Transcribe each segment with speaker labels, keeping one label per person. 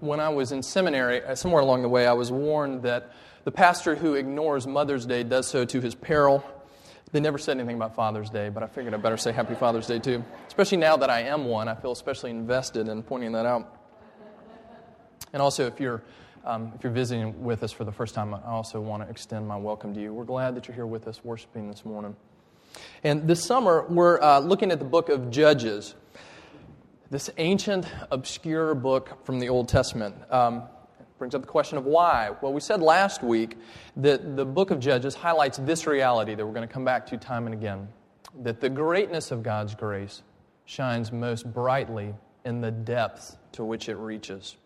Speaker 1: when I was in seminary, uh, somewhere along the way, I was warned that the pastor who ignores Mother's Day does so to his peril. They never said anything about Father's Day, but I figured I better say Happy Father's Day too. Especially now that I am one, I feel especially invested in pointing that out. And also, if you're, um, if you're visiting with us for the first time, I also want to extend my welcome to you. We're glad that you're here with us worshiping this morning. And this summer, we're uh, looking at the book of Judges this ancient, obscure book from the Old Testament. Um, brings up the question of why. Well, we said last week that the book of Judges highlights this reality that we're going to come back to time and again that the greatness of God's grace shines most brightly in the depth to which it reaches.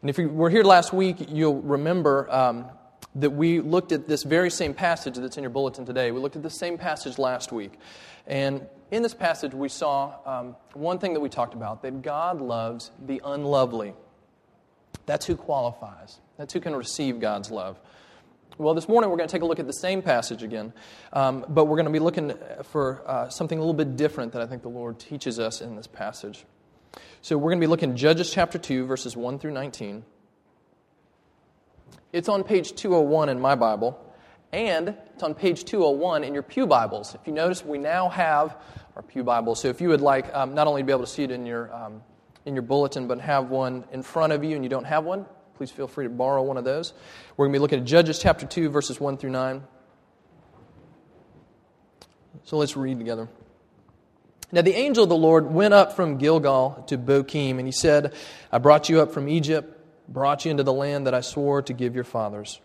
Speaker 1: And if you were here last week, you'll remember um, that we looked at this very same passage that's in your bulletin today. We looked at the same passage last week. And in this passage, we saw um, one thing that we talked about that God loves the unlovely. That's who qualifies, that's who can receive God's love. Well, this morning we're going to take a look at the same passage again, um, but we're going to be looking for uh, something a little bit different that I think the Lord teaches us in this passage. So we're going to be looking Judges chapter 2, verses 1 through 19. It's on page 201 in my Bible, and it's on page 201 in your Pew Bibles. If you notice, we now have our Pew Bible. So if you would like um, not only to be able to see it in your, um, in your bulletin, but have one in front of you and you don't have one, please feel free to borrow one of those. We're going to be looking at Judges chapter 2, verses 1 through 9. So let's read together. Now the angel of the Lord went up from Gilgal to Bochim, and he said, I brought you up from Egypt, brought you into the land that I swore to give your fathers.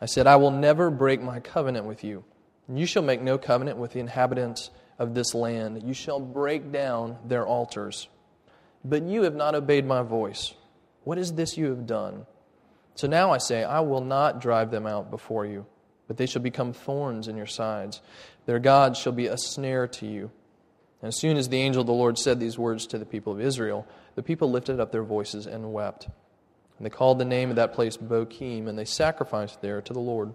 Speaker 1: I said, I will never break my covenant with you. You shall make no covenant with the inhabitants of this land. You shall break down their altars. But you have not obeyed my voice. What is this you have done? So now I say, I will not drive them out before you, but they shall become thorns in your sides. Their gods shall be a snare to you. And as soon as the angel of the Lord said these words to the people of Israel, the people lifted up their voices and wept. And they called the name of that place Bochim, and they sacrificed there to the Lord.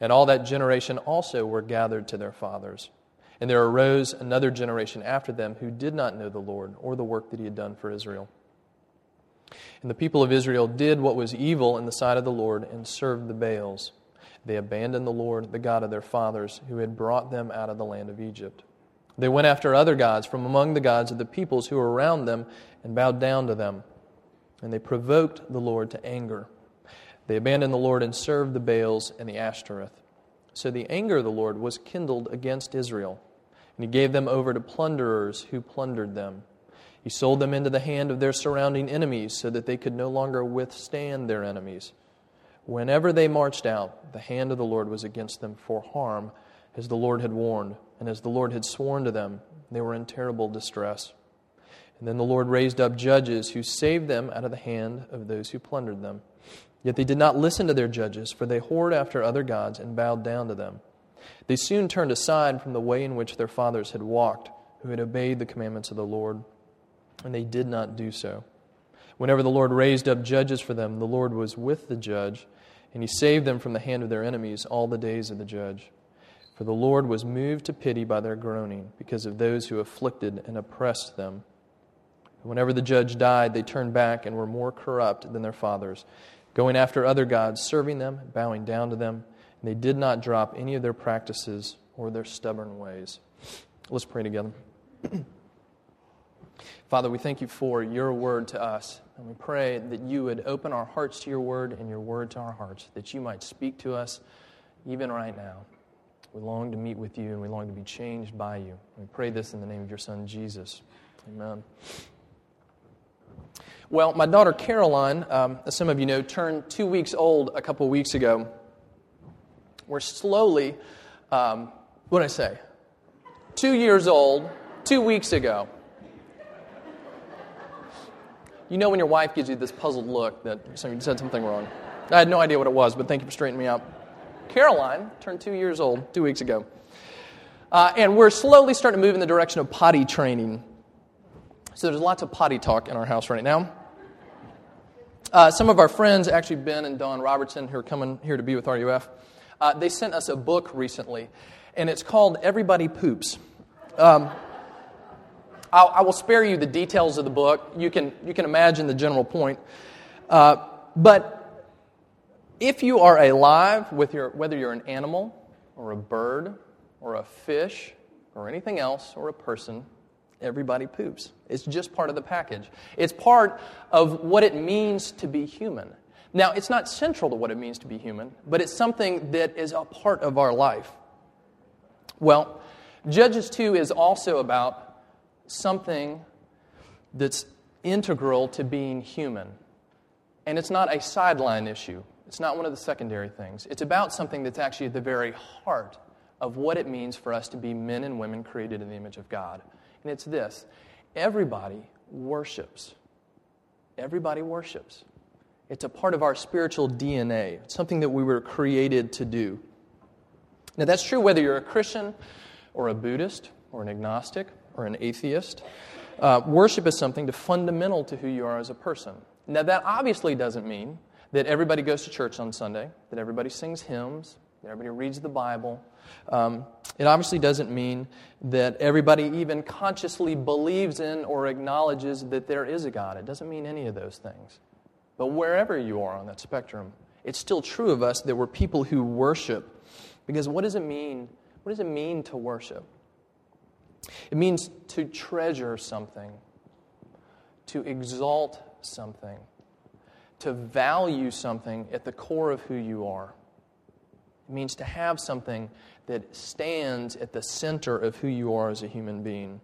Speaker 1: And all that generation also were gathered to their fathers. And there arose another generation after them who did not know the Lord or the work that he had done for Israel. And the people of Israel did what was evil in the sight of the Lord and served the Baals. They abandoned the Lord, the God of their fathers, who had brought them out of the land of Egypt. They went after other gods from among the gods of the peoples who were around them and bowed down to them. And they provoked the Lord to anger. They abandoned the Lord and served the Baals and the Ashtoreth. So the anger of the Lord was kindled against Israel, and he gave them over to plunderers who plundered them. He sold them into the hand of their surrounding enemies so that they could no longer withstand their enemies. Whenever they marched out, the hand of the Lord was against them for harm, as the Lord had warned, and as the Lord had sworn to them. They were in terrible distress. And then the Lord raised up judges who saved them out of the hand of those who plundered them. Yet they did not listen to their judges, for they whored after other gods and bowed down to them. They soon turned aside from the way in which their fathers had walked, who had obeyed the commandments of the Lord, and they did not do so. Whenever the Lord raised up judges for them, the Lord was with the judge, and he saved them from the hand of their enemies all the days of the judge. For the Lord was moved to pity by their groaning, because of those who afflicted and oppressed them. Whenever the judge died, they turned back and were more corrupt than their fathers going after other gods, serving them, bowing down to them. And they did not drop any of their practices or their stubborn ways. Let's pray together. Father, we thank you for your word to us. And we pray that you would open our hearts to your word and your word to our hearts, that you might speak to us even right now. We long to meet with you and we long to be changed by you. We pray this in the name of your Son, Jesus. Amen. Well, my daughter Caroline, um, as some of you know, turned two weeks old a couple weeks ago. We're slowly, um, what did I say? Two years old, two weeks ago. You know when your wife gives you this puzzled look that you said something wrong. I had no idea what it was, but thank you for straightening me out. Caroline turned two years old two weeks ago. Uh, and we're slowly starting to move in the direction of potty training. So there's lots of potty talk in our house right now. Uh, some of our friends, actually Ben and Don Robertson, who are coming here to be with RUF, uh, they sent us a book recently, and it's called Everybody Poops. Um, I'll, I will spare you the details of the book. You can, you can imagine the general point. Uh, but if you are alive, with your, whether you're an animal or a bird or a fish or anything else or a person, everybody poops. It's just part of the package. It's part of what it means to be human. Now, it's not central to what it means to be human, but it's something that is a part of our life. Well, Judges 2 is also about something that's integral to being human. And it's not a sideline issue, it's not one of the secondary things. It's about something that's actually at the very heart of what it means for us to be men and women created in the image of God. And it's this everybody worships. Everybody worships. It's a part of our spiritual DNA, it's something that we were created to do. Now, that's true whether you're a Christian or a Buddhist or an agnostic or an atheist. Uh, worship is something to fundamental to who you are as a person. Now, that obviously doesn't mean that everybody goes to church on Sunday, that everybody sings hymns, everybody reads the Bible. Um, it obviously doesn't mean that everybody even consciously believes in or acknowledges that there is a God. It doesn't mean any of those things. But wherever you are on that spectrum, it's still true of us that we're people who worship. Because what does it mean? What does it mean to worship? It means to treasure something, to exalt something, to value something at the core of who you are. Means to have something that stands at the center of who you are as a human being.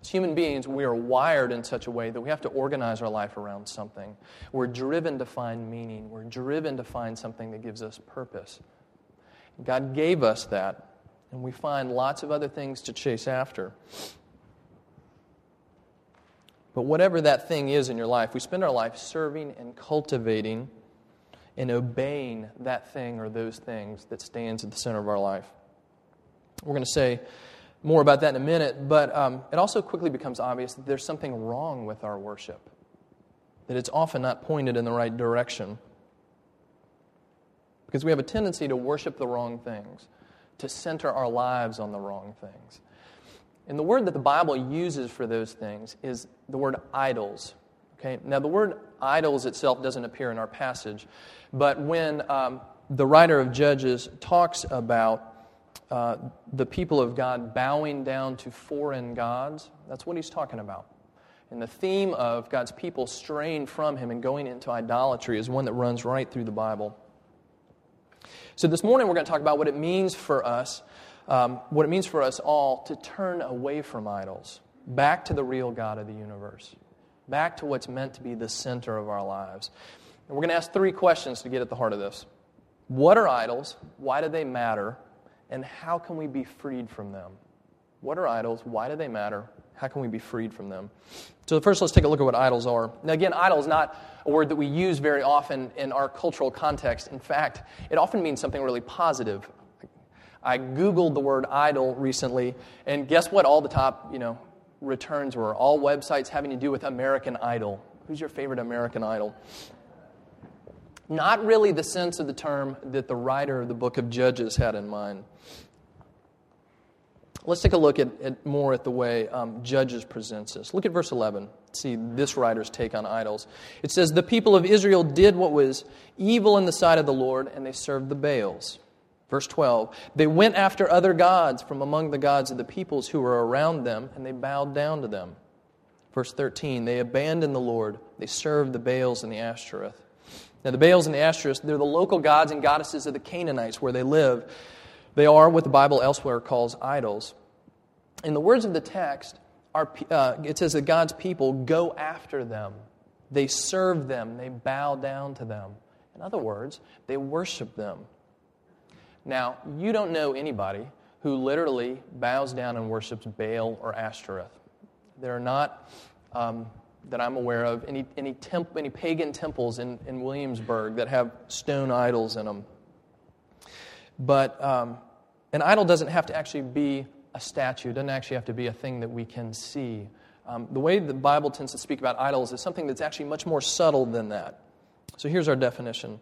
Speaker 1: As human beings, we are wired in such a way that we have to organize our life around something. We're driven to find meaning, we're driven to find something that gives us purpose. God gave us that and we find lots of other things to chase after. But whatever that thing is in your life, we spend our life serving and cultivating and obeying that thing or those things that stands at the center of our life. We're going to say more about that in a minute, but um, it also quickly becomes obvious that there's something wrong with our worship, that it's often not pointed in the right direction. Because we have a tendency to worship the wrong things to center our lives on the wrong things. And the word that the Bible uses for those things is the word idols. Okay? Now, the word idols itself doesn't appear in our passage, but when um, the writer of Judges talks about uh, the people of God bowing down to foreign gods, that's what he's talking about. And the theme of God's people straying from him and going into idolatry is one that runs right through the Bible. So this morning we're going to talk about what it means for us, um, what it means for us all to turn away from idols, back to the real God of the universe, back to what's meant to be the center of our lives. And we're going to ask three questions to get at the heart of this. What are idols? Why do they matter? And how can we be freed from them? What are idols? Why do they matter? How can we be freed from them? So, first, let's take a look at what idols are. Now, again, idol is not a word that we use very often in our cultural context. In fact, it often means something really positive. I Googled the word idol recently, and guess what? All the top, you know, returns were all websites having to do with American Idol. Who's your favorite American Idol? Not really the sense of the term that the writer of the book of Judges had in mind. Let's take a look at, at more at the way um, Judges presents this. Look at verse 11. See this writer's take on idols. It says, The people of Israel did what was evil in the sight of the Lord, and they served the Baals. Verse 12, they went after other gods from among the gods of the peoples who were around them, and they bowed down to them. Verse 13, they abandoned the Lord. They served the Baals and the Ashtoreth. Now, the Baals and the Ashtoreth, they're the local gods and goddesses of the Canaanites where they live. They are what the Bible elsewhere calls idols. In the words of the text, our, uh, it says that God's people go after them, they serve them, they bow down to them. In other words, they worship them. Now, you don't know anybody who literally bows down and worships Baal or Ashtoreth. They're not um, that I'm aware of, any, any, temp, any pagan temples in, in Williamsburg that have stone idols in them. But um, an idol doesn't have to actually be a statue, it doesn't actually have to be a thing that we can see. Um, the way the Bible tends to speak about idols is something that's actually much more subtle than that. So here's our definition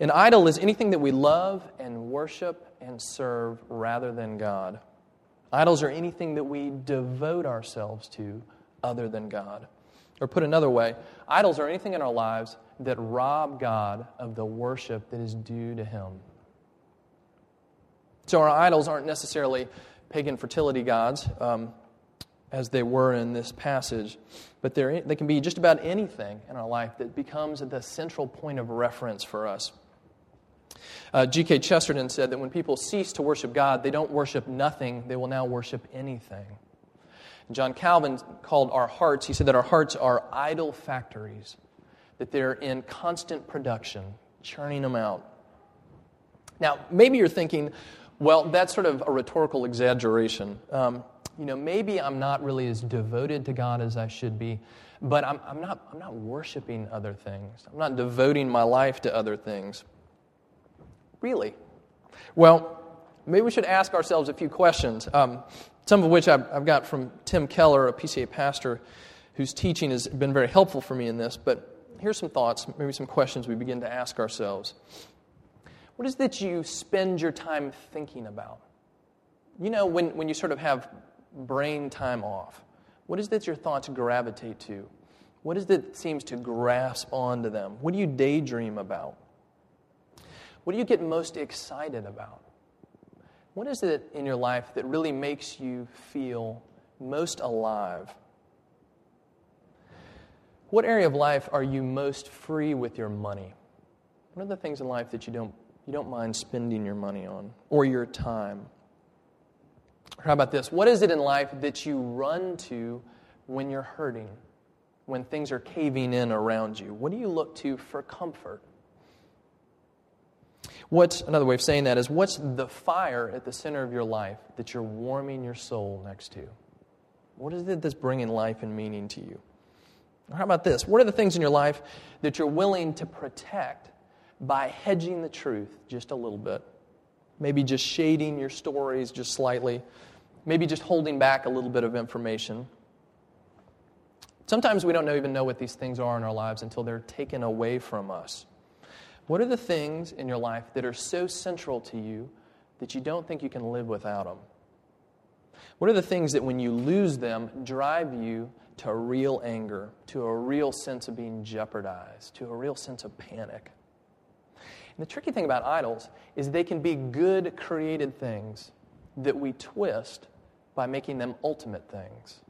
Speaker 1: An idol is anything that we love and worship and serve rather than God. Idols are anything that we devote ourselves to other than God. Or put another way, idols are anything in our lives that rob God of the worship that is due to Him. So our idols aren't necessarily pagan fertility gods, um, as they were in this passage, but they can be just about anything in our life that becomes the central point of reference for us. Uh, G.K. Chesterton said that when people cease to worship God, they don't worship nothing, they will now worship anything. John Calvin called our hearts, he said that our hearts are idol factories, that they're in constant production, churning them out. Now, maybe you're thinking, well, that's sort of a rhetorical exaggeration. Um, you know, maybe I'm not really as devoted to God as I should be, but I'm, I'm, not, I'm not worshiping other things. I'm not devoting my life to other things. Really? Well, maybe we should ask ourselves a few questions. Um, some of which I've, I've got from Tim Keller, a PCA pastor whose teaching has been very helpful for me in this. But here's some thoughts, maybe some questions we begin to ask ourselves. What is that you spend your time thinking about? You know, when, when you sort of have brain time off, what is that your thoughts gravitate to? What is it that seems to grasp onto them? What do you daydream about? What do you get most excited about? What is it in your life that really makes you feel most alive? What area of life are you most free with your money? What are the things in life that you don't, you don't mind spending your money on or your time? How about this? What is it in life that you run to when you're hurting, when things are caving in around you? What do you look to for comfort? What's another way of saying that is what's the fire at the center of your life that you're warming your soul next to? What is it that's bringing life and meaning to you? Or how about this? What are the things in your life that you're willing to protect by hedging the truth just a little bit? Maybe just shading your stories just slightly. Maybe just holding back a little bit of information. Sometimes we don't even know what these things are in our lives until they're taken away from us. What are the things in your life that are so central to you that you don't think you can live without them? What are the things that when you lose them drive you to real anger, to a real sense of being jeopardized, to a real sense of panic? And the tricky thing about idols is they can be good created things that we twist by making them ultimate things.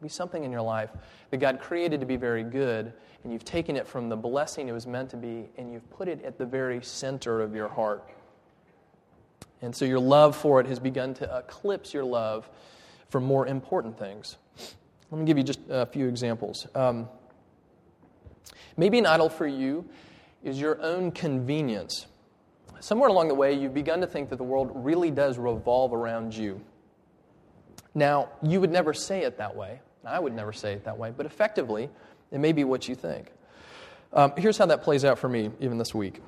Speaker 1: Be something in your life that God created to be very good, and you've taken it from the blessing it was meant to be, and you've put it at the very center of your heart. And so your love for it has begun to eclipse your love for more important things. Let me give you just a few examples. Um, maybe an idol for you is your own convenience. Somewhere along the way, you've begun to think that the world really does revolve around you. Now, you would never say it that way. I would never say it that way, but effectively, it may be what you think. Um, here's how that plays out for me, even this week.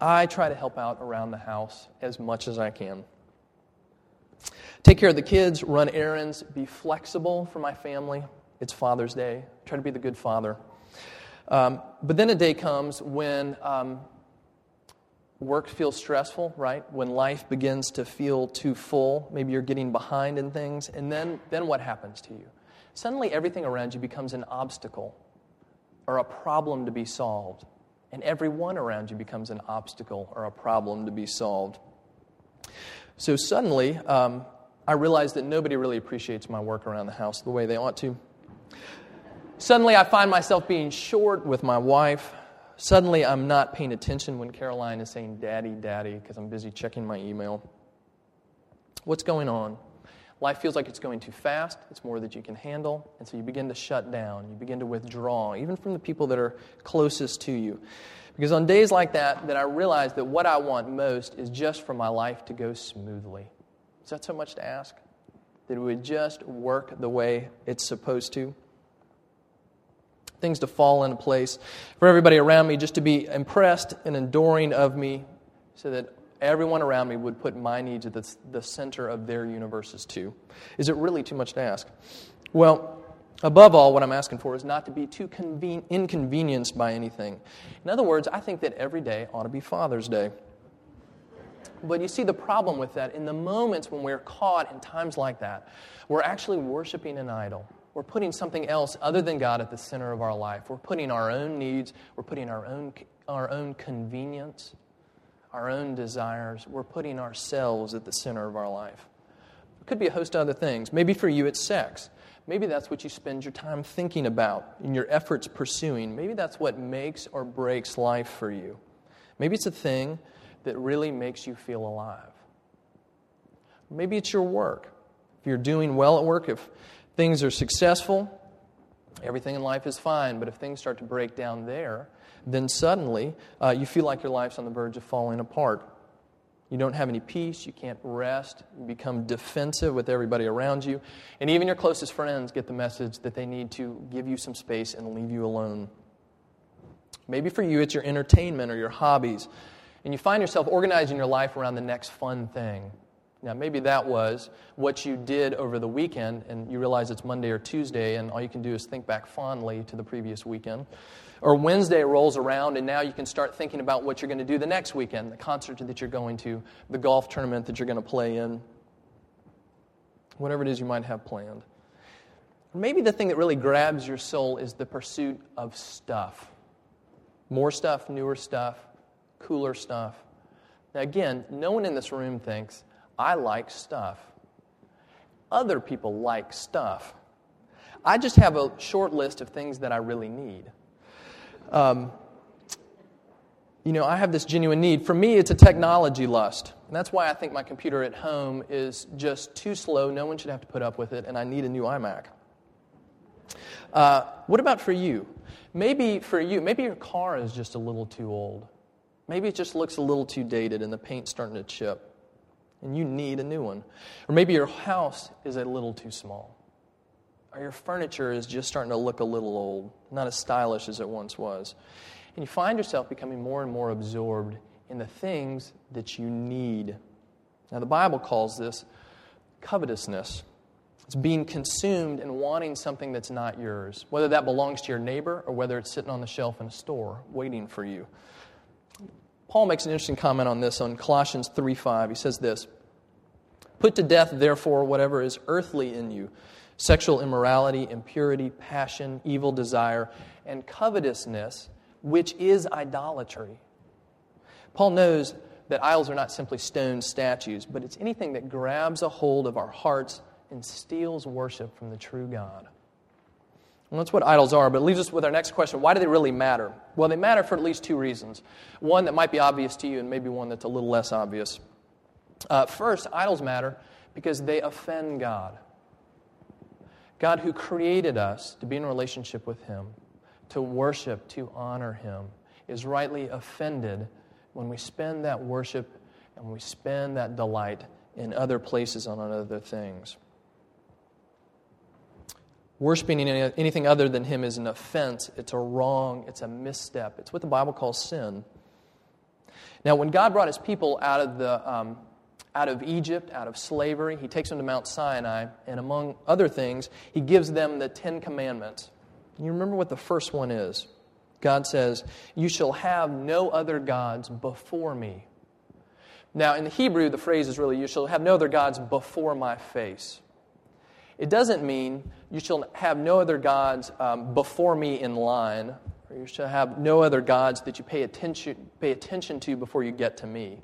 Speaker 1: I try to help out around the house as much as I can. Take care of the kids, run errands, be flexible for my family. It's Father's Day. Try to be the good father. Um, but then a day comes when um, work feels stressful, right? When life begins to feel too full, maybe you're getting behind in things, and then, then what happens to you? suddenly everything around you becomes an obstacle a problem to be solved. And everyone around you becomes an obstacle or a problem to be solved. So suddenly, um, I realize that nobody really appreciates my work around the house the way they ought to. Suddenly, I find myself being short with my wife. Suddenly, I'm not paying attention when Caroline is saying, Daddy, Daddy, because I'm busy checking my email. What's going on? Life feels like it's going too fast, it's more that you can handle, and so you begin to shut down, you begin to withdraw, even from the people that are closest to you. Because on days like that, that I realize that what I want most is just for my life to go smoothly. Is that so much to ask? That it would just work the way it's supposed to? things to fall into place, for everybody around me just to be impressed and adoring of me, so that everyone around me would put my needs at the, the center of their universes too. Is it really too much to ask? Well, above all, what I'm asking for is not to be too conven- inconvenienced by anything. In other words, I think that every day ought to be Father's Day. But you see the problem with that. In the moments when we're caught in times like that, we're actually worshiping an idol. We're putting something else other than God at the center of our life. We're putting our own needs, we're putting our own, our own convenience, our own desires. We're putting ourselves at the center of our life. It could be a host of other things. Maybe for you, it's sex. Maybe that's what you spend your time thinking about and your efforts pursuing. Maybe that's what makes or breaks life for you. Maybe it's a thing that really makes you feel alive. Maybe it's your work. If you're doing well at work, if things are successful, everything in life is fine. But if things start to break down there, then suddenly uh, you feel like your life's on the verge of falling apart. You don't have any peace. You can't rest. You become defensive with everybody around you. And even your closest friends get the message that they need to give you some space and leave you alone. Maybe for you, it's your entertainment or your hobbies. And you find yourself organizing your life around the next fun thing. Now, maybe that was what you did over the weekend, and you realize it's Monday or Tuesday, and all you can do is think back fondly to the previous weekend. Or Wednesday rolls around, and now you can start thinking about what you're going to do the next weekend the concert that you're going to, the golf tournament that you're going to play in, whatever it is you might have planned. Maybe the thing that really grabs your soul is the pursuit of stuff more stuff, newer stuff, cooler stuff. Now, again, no one in this room thinks, I like stuff. Other people like stuff. I just have a short list of things that I really need. Um, you know, I have this genuine need. For me, it's a technology lust. And that's why I think my computer at home is just too slow. No one should have to put up with it, and I need a new iMac. Uh, what about for you? Maybe for you, maybe your car is just a little too old. Maybe it just looks a little too dated and the paint's starting to chip and you need a new one. Or maybe your house is a little too small. Or your furniture is just starting to look a little old, not as stylish as it once was. And you find yourself becoming more and more absorbed in the things that you need. Now, the Bible calls this covetousness. It's being consumed and wanting something that's not yours, whether that belongs to your neighbor or whether it's sitting on the shelf in a store waiting for you. Paul makes an interesting comment on this on Colossians 3:5. He says this: "Put to death therefore whatever is earthly in you: sexual immorality, impurity, passion, evil desire, and covetousness, which is idolatry." Paul knows that idols are not simply stone statues, but it's anything that grabs a hold of our hearts and steals worship from the true God. And that's what idols are, but it leaves us with our next question why do they really matter? Well, they matter for at least two reasons. One that might be obvious to you, and maybe one that's a little less obvious. Uh, first, idols matter because they offend God. God, who created us to be in relationship with Him, to worship, to honor Him, is rightly offended when we spend that worship and we spend that delight in other places on other things. Worshipping anything other than Him is an offense. It's a wrong. It's a misstep. It's what the Bible calls sin. Now, when God brought His people out of, the, um, out of Egypt, out of slavery, He takes them to Mount Sinai, and among other things, He gives them the Ten Commandments. You remember what the first one is? God says, You shall have no other gods before me. Now, in the Hebrew, the phrase is really, You shall have no other gods before my face. It doesn't mean you shall have no other gods um, before me in line, or you shall have no other gods that you pay attention, pay attention to before you get to me.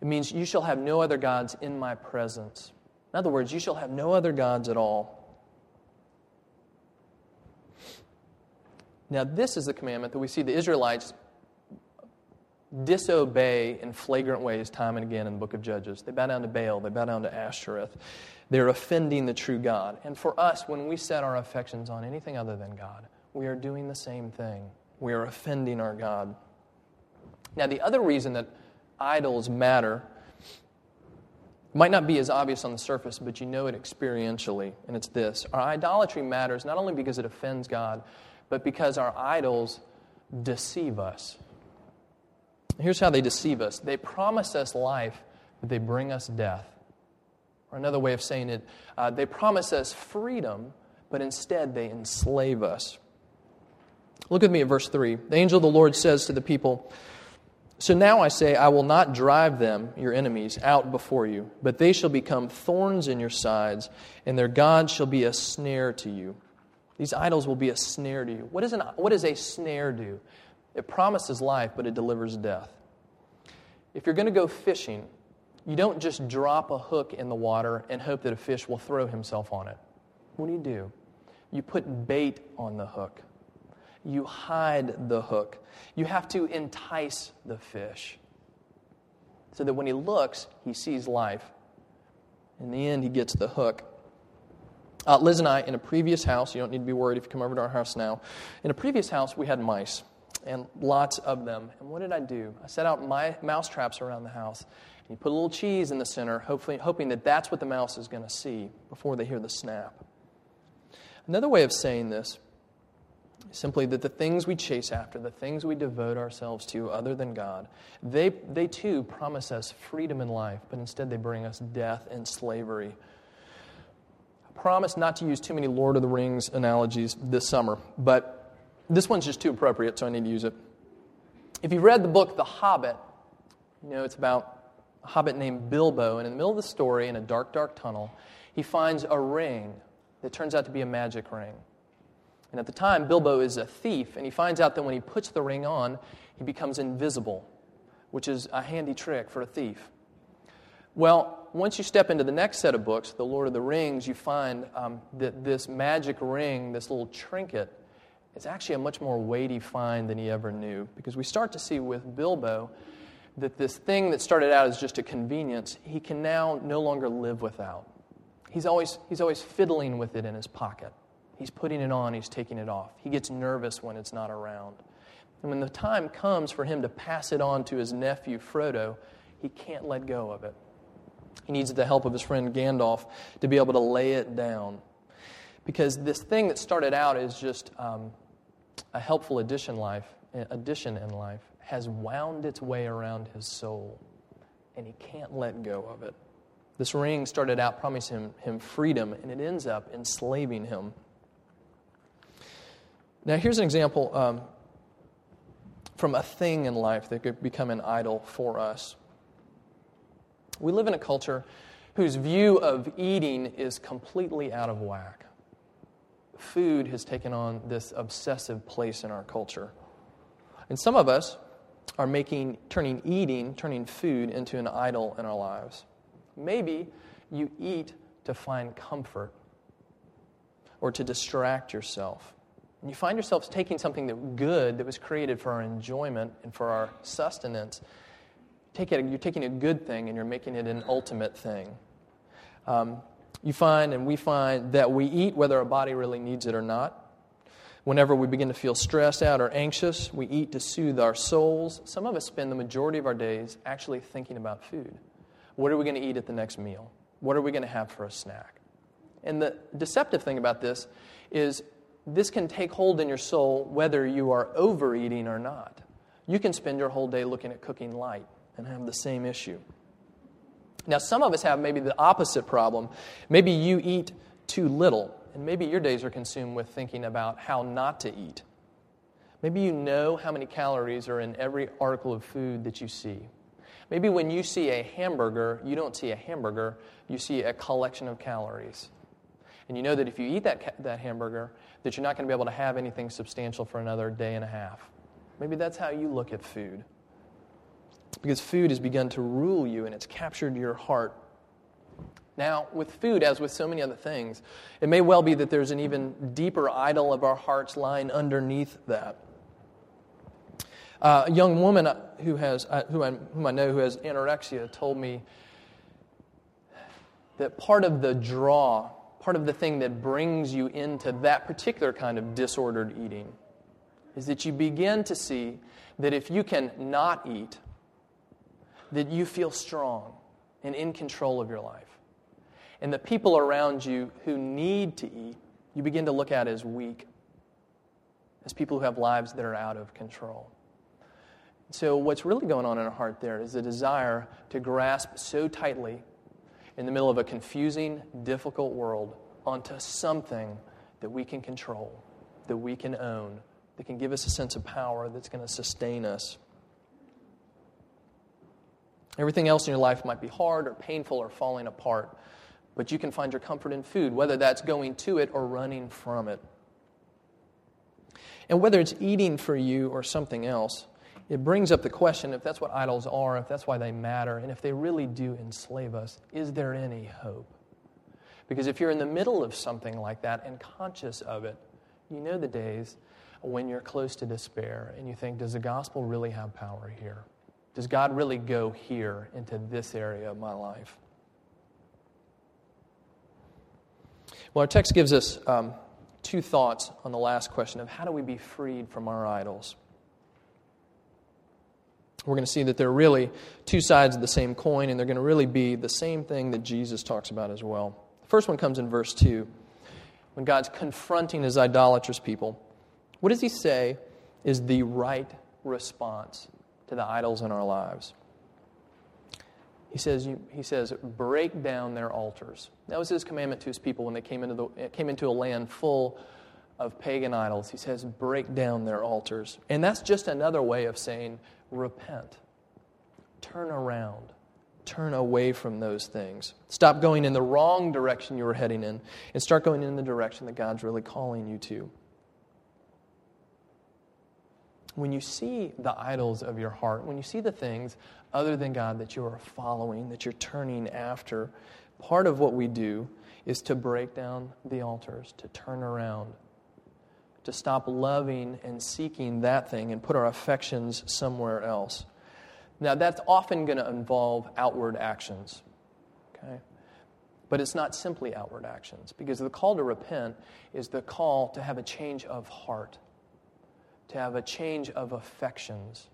Speaker 1: It means you shall have no other gods in my presence. In other words, you shall have no other gods at all. Now, this is the commandment that we see the Israelites disobey in flagrant ways time and again in the book of Judges. They bow down to Baal, they bow down to Ashtoreth. They're offending the true God. And for us, when we set our affections on anything other than God, we are doing the same thing. We are offending our God. Now, the other reason that idols matter might not be as obvious on the surface, but you know it experientially, and it's this. Our idolatry matters not only because it offends God, but because our idols deceive us. Here's how they deceive us they promise us life, but they bring us death. Or another way of saying it, uh, they promise us freedom, but instead they enslave us. Look at me at verse 3. The angel of the Lord says to the people, So now I say, I will not drive them, your enemies, out before you, but they shall become thorns in your sides, and their God shall be a snare to you. These idols will be a snare to you. What, is an, what does a snare do? It promises life, but it delivers death. If you're going to go fishing, you don't just drop a hook in the water and hope that a fish will throw himself on it. What do you do? You put bait on the hook you hide the hook. You have to entice the fish so that when he looks, he sees life. In the end, he gets the hook. Uh, Liz and I, in a previous house, you don't need to be worried if you come over to our house now. In a previous house, we had mice, and lots of them. And what did I do? I set out my mouse traps around the house. And you put a little cheese in the center, hopefully, hoping that that's what the mouse is going to see before they hear the snap. Another way of saying this Simply that the things we chase after, the things we devote ourselves to other than God, they, they too promise us freedom in life, but instead they bring us death and slavery. I promise not to use too many Lord of the Rings analogies this summer, but this one's just too appropriate, so I need to use it. If you've read the book The Hobbit, you know it's about a hobbit named Bilbo, and in the middle of the story, in a dark, dark tunnel, he finds a ring that turns out to be a magic ring. And at the time, Bilbo is a thief, and he finds out that when he puts the ring on, he becomes invisible, which is a handy trick for a thief. Well, once you step into the next set of books, The Lord of the Rings, you find um, that this magic ring, this little trinket, is actually a much more weighty find than he ever knew. Because we start to see with Bilbo that this thing that started out as just a convenience, he can now no longer live without. He's always, he's always fiddling with it in his pocket. He's putting it on, he's taking it off. He gets nervous when it's not around. And when the time comes for him to pass it on to his nephew Frodo, he can't let go of it. He needs the help of his friend Gandalf to be able to lay it down. Because this thing that started out as just um, a helpful addition, life, addition in life has wound its way around his soul, and he can't let go of it. This ring started out promising him, him freedom, and it ends up enslaving him. Now, here's an example um, from a thing in life that could become an idol for us. We live in a culture whose view of eating is completely out of whack. Food has taken on this obsessive place in our culture. And some of us are making, turning eating, turning food into an idol in our lives. Maybe you eat to find comfort or to distract yourself. And you find yourselves taking something that good that was created for our enjoyment and for our sustenance. Take it, you're taking a good thing and you're making it an ultimate thing. Um, you find, and we find, that we eat whether our body really needs it or not. Whenever we begin to feel stressed out or anxious, we eat to soothe our souls. Some of us spend the majority of our days actually thinking about food. What are we going to eat at the next meal? What are we going to have for a snack? And the deceptive thing about this is this can take hold in your soul whether you are overeating or not. You can spend your whole day looking at cooking light and have the same issue. Now, some of us have maybe the opposite problem. Maybe you eat too little, and maybe your days are consumed with thinking about how not to eat. Maybe you know how many calories are in every article of food that you see. Maybe when you see a hamburger, you don't see a hamburger, you see a collection of calories. And you know that if you eat that, that hamburger, that you're not going to be able to have anything substantial for another day and a half. Maybe that's how you look at food. Because food has begun to rule you and it's captured your heart. Now, with food, as with so many other things, it may well be that there's an even deeper idol of our hearts lying underneath that. Uh, a young woman who has, uh, who I, whom I know who has anorexia told me that part of the draw part of the thing that brings you into that particular kind of disordered eating is that you begin to see that if you can not eat, that you feel strong and in control of your life. And the people around you who need to eat, you begin to look at as weak, as people who have lives that are out of control. So, what's really going on in our heart there is a desire to grasp so tightly in the middle of a confusing, difficult world onto something that we can control, that we can own, that can give us a sense of power that's going to sustain us. Everything else in your life might be hard or painful or falling apart, but you can find your comfort in food, whether that's going to it or running from it. And whether it's eating for you or something else, it brings up the question if that's what idols are, if that's why they matter, and if they really do enslave us, is there any hope? Because if you're in the middle of something like that and conscious of it, you know the days when you're close to despair and you think, does the gospel really have power here? Does God really go here into this area of my life? Well, our text gives us um, two thoughts on the last question of how do we be freed from our idols? We're going to see that they're really two sides of the same coin, and they're going to really be the same thing that Jesus talks about as well. The first one comes in verse 2 when God's confronting his idolatrous people. What does he say is the right response to the idols in our lives? He says, he says, break down their altars. That was his commandment to his people when they came into, the, came into a land full of pagan idols. He says, break down their altars. And that's just another way of saying, repent. Turn around. Turn away from those things. Stop going in the wrong direction you were heading in and start going in the direction that God's really calling you to. When you see the idols of your heart, when you see the things other than God that you are following, that you're turning after, part of what we do is to break down the altars, to turn around, to stop loving and seeking that thing and put our affections somewhere else. Now, that's often going to involve outward actions, okay? But it's not simply outward actions, because the call to repent is the call to have a change of heart, to have a change of affections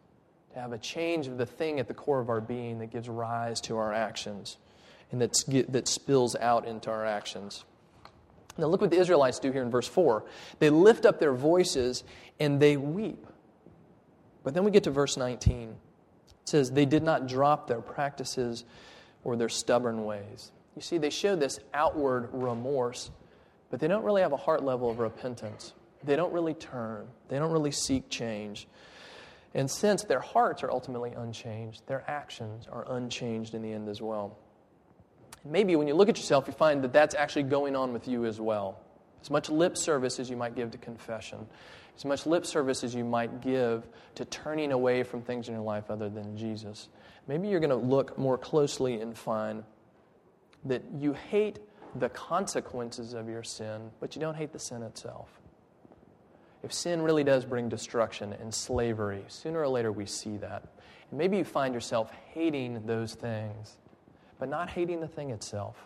Speaker 1: to have a change of the thing at the core of our being that gives rise to our actions and that's, that spills out into our actions. Now, look what the Israelites do here in verse 4. They lift up their voices and they weep. But then we get to verse 19. It says, They did not drop their practices or their stubborn ways. You see, they show this outward remorse, but they don't really have a heart level of repentance. They don't really turn, they don't really seek change. And since their hearts are ultimately unchanged, their actions are unchanged in the end as well. Maybe when you look at yourself, you find that that's actually going on with you as well. As much lip service as you might give to confession, as much lip service as you might give to turning away from things in your life other than Jesus, maybe you're going to look more closely and find that you hate the consequences of your sin, but you don't hate the sin itself. If sin really does bring destruction and slavery, sooner or later we see that. And maybe you find yourself hating those things, but not hating the thing itself.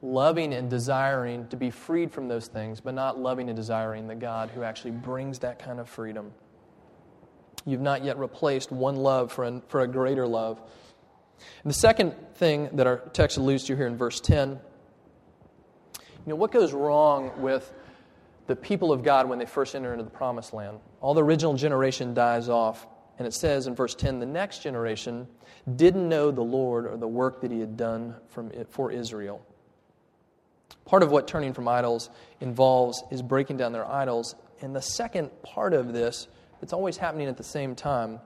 Speaker 1: Loving and desiring to be freed from those things, but not loving and desiring the God who actually brings that kind of freedom. You've not yet replaced one love for a, for a greater love. And the second thing that our text alludes to here in verse 10 you know, what goes wrong with the people of God when they first enter into the promised land. All the original generation dies off. And it says in verse 10 the next generation didn't know the Lord or the work that he had done it for Israel. Part of what turning from idols involves is breaking down their idols. And the second part of this, that's always happening at the same time,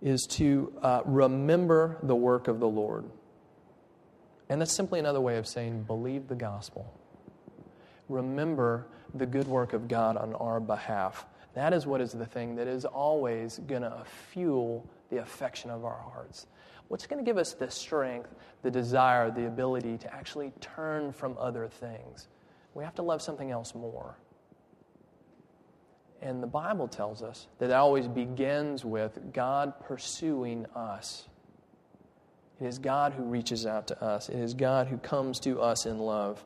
Speaker 1: is to uh, remember the work of the Lord. And that's simply another way of saying believe the gospel remember the good work of God on our behalf. That is what is the thing that is always going to fuel the affection of our hearts. What's going to give us the strength, the desire, the ability to actually turn from other things? We have to love something else more. And the Bible tells us that it always begins with God pursuing us. It is God who reaches out to us, it is God who comes to us in love.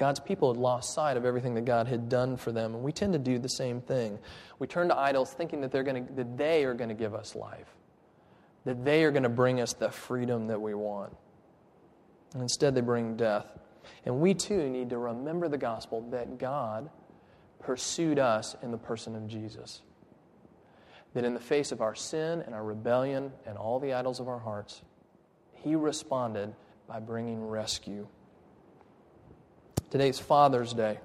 Speaker 1: God's people had lost sight of everything that God had done for them, and we tend to do the same thing. We turn to idols thinking that, they're to, that they are going to give us life, that they are going to bring us the freedom that we want. And instead, they bring death. And we too need to remember the gospel that God pursued us in the person of Jesus. That in the face of our sin and our rebellion and all the idols of our hearts, He responded by bringing rescue. Today's Father's Day.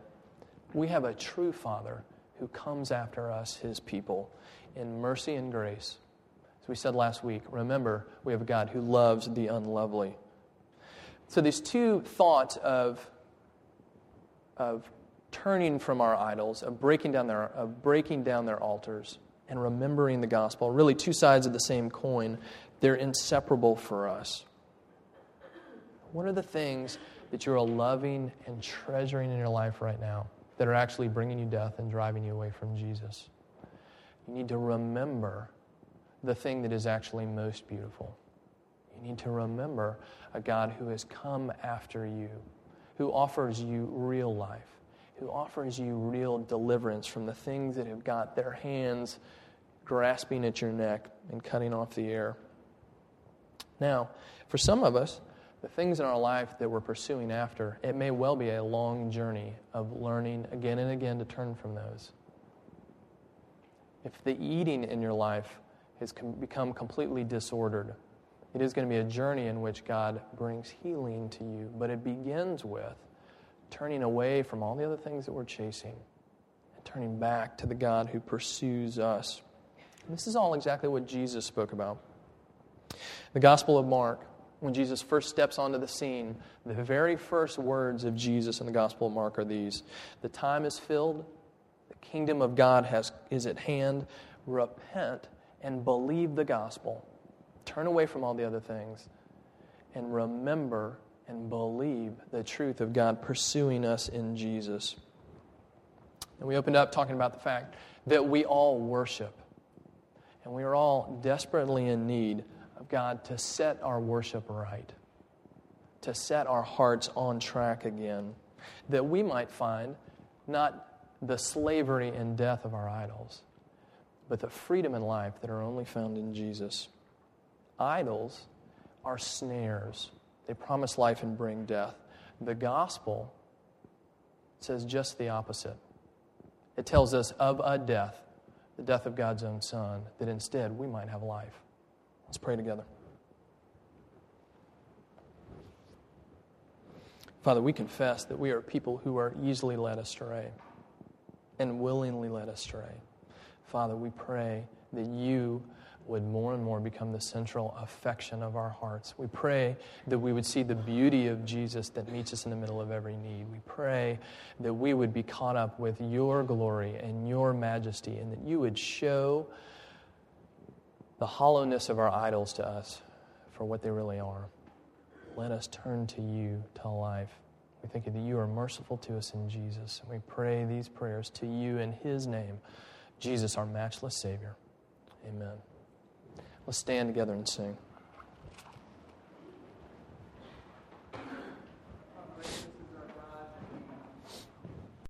Speaker 1: We have a true Father who comes after us, His people, in mercy and grace. As we said last week, remember, we have a God who loves the unlovely. So, these two thoughts of, of turning from our idols, of breaking down their, of breaking down their altars, and remembering the gospel, really two sides of the same coin, they're inseparable for us. What are the things that you're loving and treasuring in your life right now that are actually bringing you death and driving you away from Jesus? You need to remember the thing that is actually most beautiful. You need to remember a God who has come after you, who offers you real life, who offers you real deliverance from the things that have got their hands grasping at your neck and cutting off the air. Now, for some of us, the things in our life that we're pursuing after, it may well be a long journey of learning again and again to turn from those. If the eating in your life has become completely disordered, it is going to be a journey in which God brings healing to you, but it begins with turning away from all the other things that we're chasing and turning back to the God who pursues us. And this is all exactly what Jesus spoke about. The Gospel of Mark, when Jesus first steps onto the scene, the very first words of Jesus in the Gospel of Mark are these The time is filled, the kingdom of God has, is at hand. Repent and believe the gospel. Turn away from all the other things and remember and believe the truth of God pursuing us in Jesus. And we opened up talking about the fact that we all worship. And we are all desperately in need God to set our worship right, to set our hearts on track again, that we might find not the slavery and death of our idols, but the freedom and life that are only found in Jesus. Idols are snares, they promise life and bring death. The gospel says just the opposite. It tells us of a death the death of God's own Son, that instead we might have life. Let's pray together. Father, we confess that we are people who are easily led astray and willingly led astray. Father, we pray that you would more and more become the central affection of our hearts. We pray that we would see the beauty of Jesus that meets us in the middle of every need. We pray that we would be caught up with your glory and your majesty, and that you would show the hollowness of our idols to us for what they really are. Let us turn to you to life. We thank you that you are merciful to us in Jesus. And we pray these prayers to you in his name, Jesus, our matchless Savior. Amen. Let's stand together and sing.